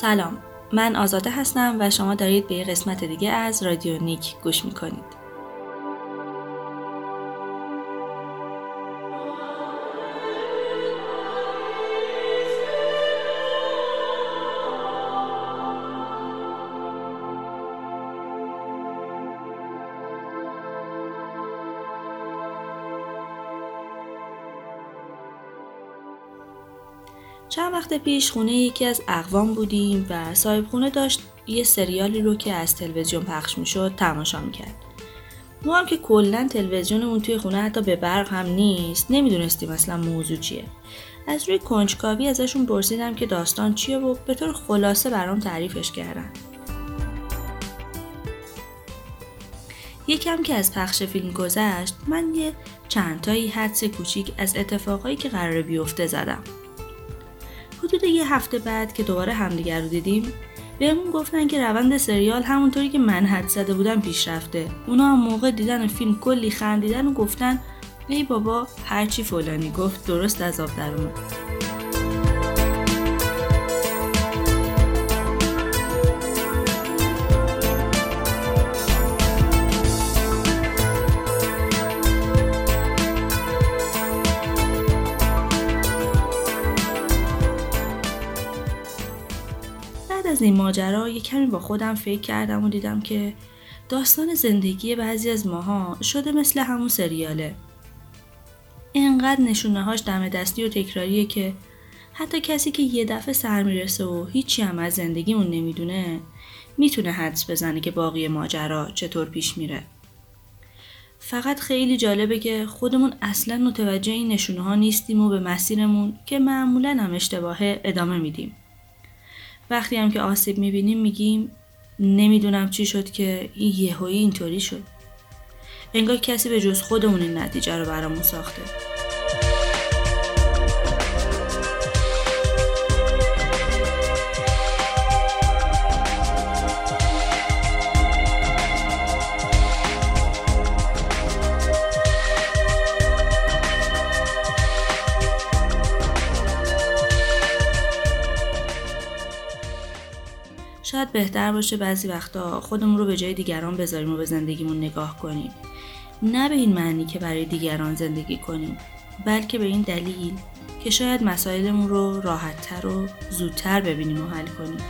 سلام. من آزاده هستم و شما دارید به قسمت دیگه از رادیو نیک گوش می‌کنید. چند وقت پیش خونه یکی از اقوام بودیم و صاحب خونه داشت یه سریالی رو که از تلویزیون پخش می‌شد تماشا می‌کرد. ما هم که کلا تلویزیونمون توی خونه حتی به برق هم نیست نمی‌دونستیم اصلا موضوع چیه. از روی کنجکاوی ازشون پرسیدم که داستان چیه و به طور خلاصه برام تعریفش کردن. یکم که از پخش فیلم گذشت من یه چندتایی حدس کوچیک از اتفاقایی که قرار بیفته زدم. حدود یه هفته بعد که دوباره همدیگر رو دیدیم بهمون گفتن که روند سریال همونطوری که من حد زده بودم پیش رفته اونا هم موقع دیدن فیلم کلی خندیدن و گفتن ای بابا هرچی فلانی. گفت درست از آب در اومد. از این ماجرا یه کمی با خودم فکر کردم و دیدم که داستان زندگی بعضی از ماها شده مثل همون سریاله. اینقدر نشونه هاش دم دستی و تکراریه که حتی کسی که یه دفعه سر می‌رسه و هیچی هم از زندگیمون نمی‌دونه می‌تونه حدس بزنه که باقی ماجرا چطور پیش میره. فقط خیلی جالبه که خودمون اصلا متوجه این نشونه ها نیستیم و به مسیرمون که معمولا هم اشتباهه ادامه میدیم. وقتی هم که آسیب می‌بینیم میگیم نمی‌دونم چی شد که این یهویی اینطوری شد. انگار کسی به جز خودمون این نتیجه رو برامون ساخته. شاید بهتر باشه بعضی وقتا خودمون رو به جای دیگران بذاریم و به زندگیمون نگاه کنیم. نه به این معنی که برای دیگران زندگی کنیم بلکه به این دلیل که شاید مسائلمون رو راحتتر و زودتر ببینیم و حل کنیم.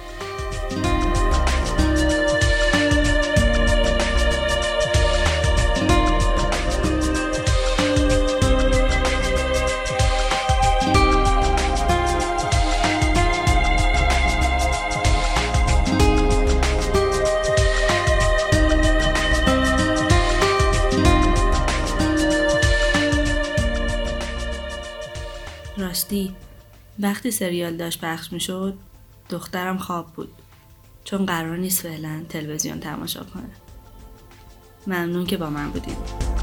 راستی وقتی سریال داشت پخش می‌شد دخترم خواب بود. چون قرار نیست فعلا تلویزیون تماشا کنه. ممنون که با من بودید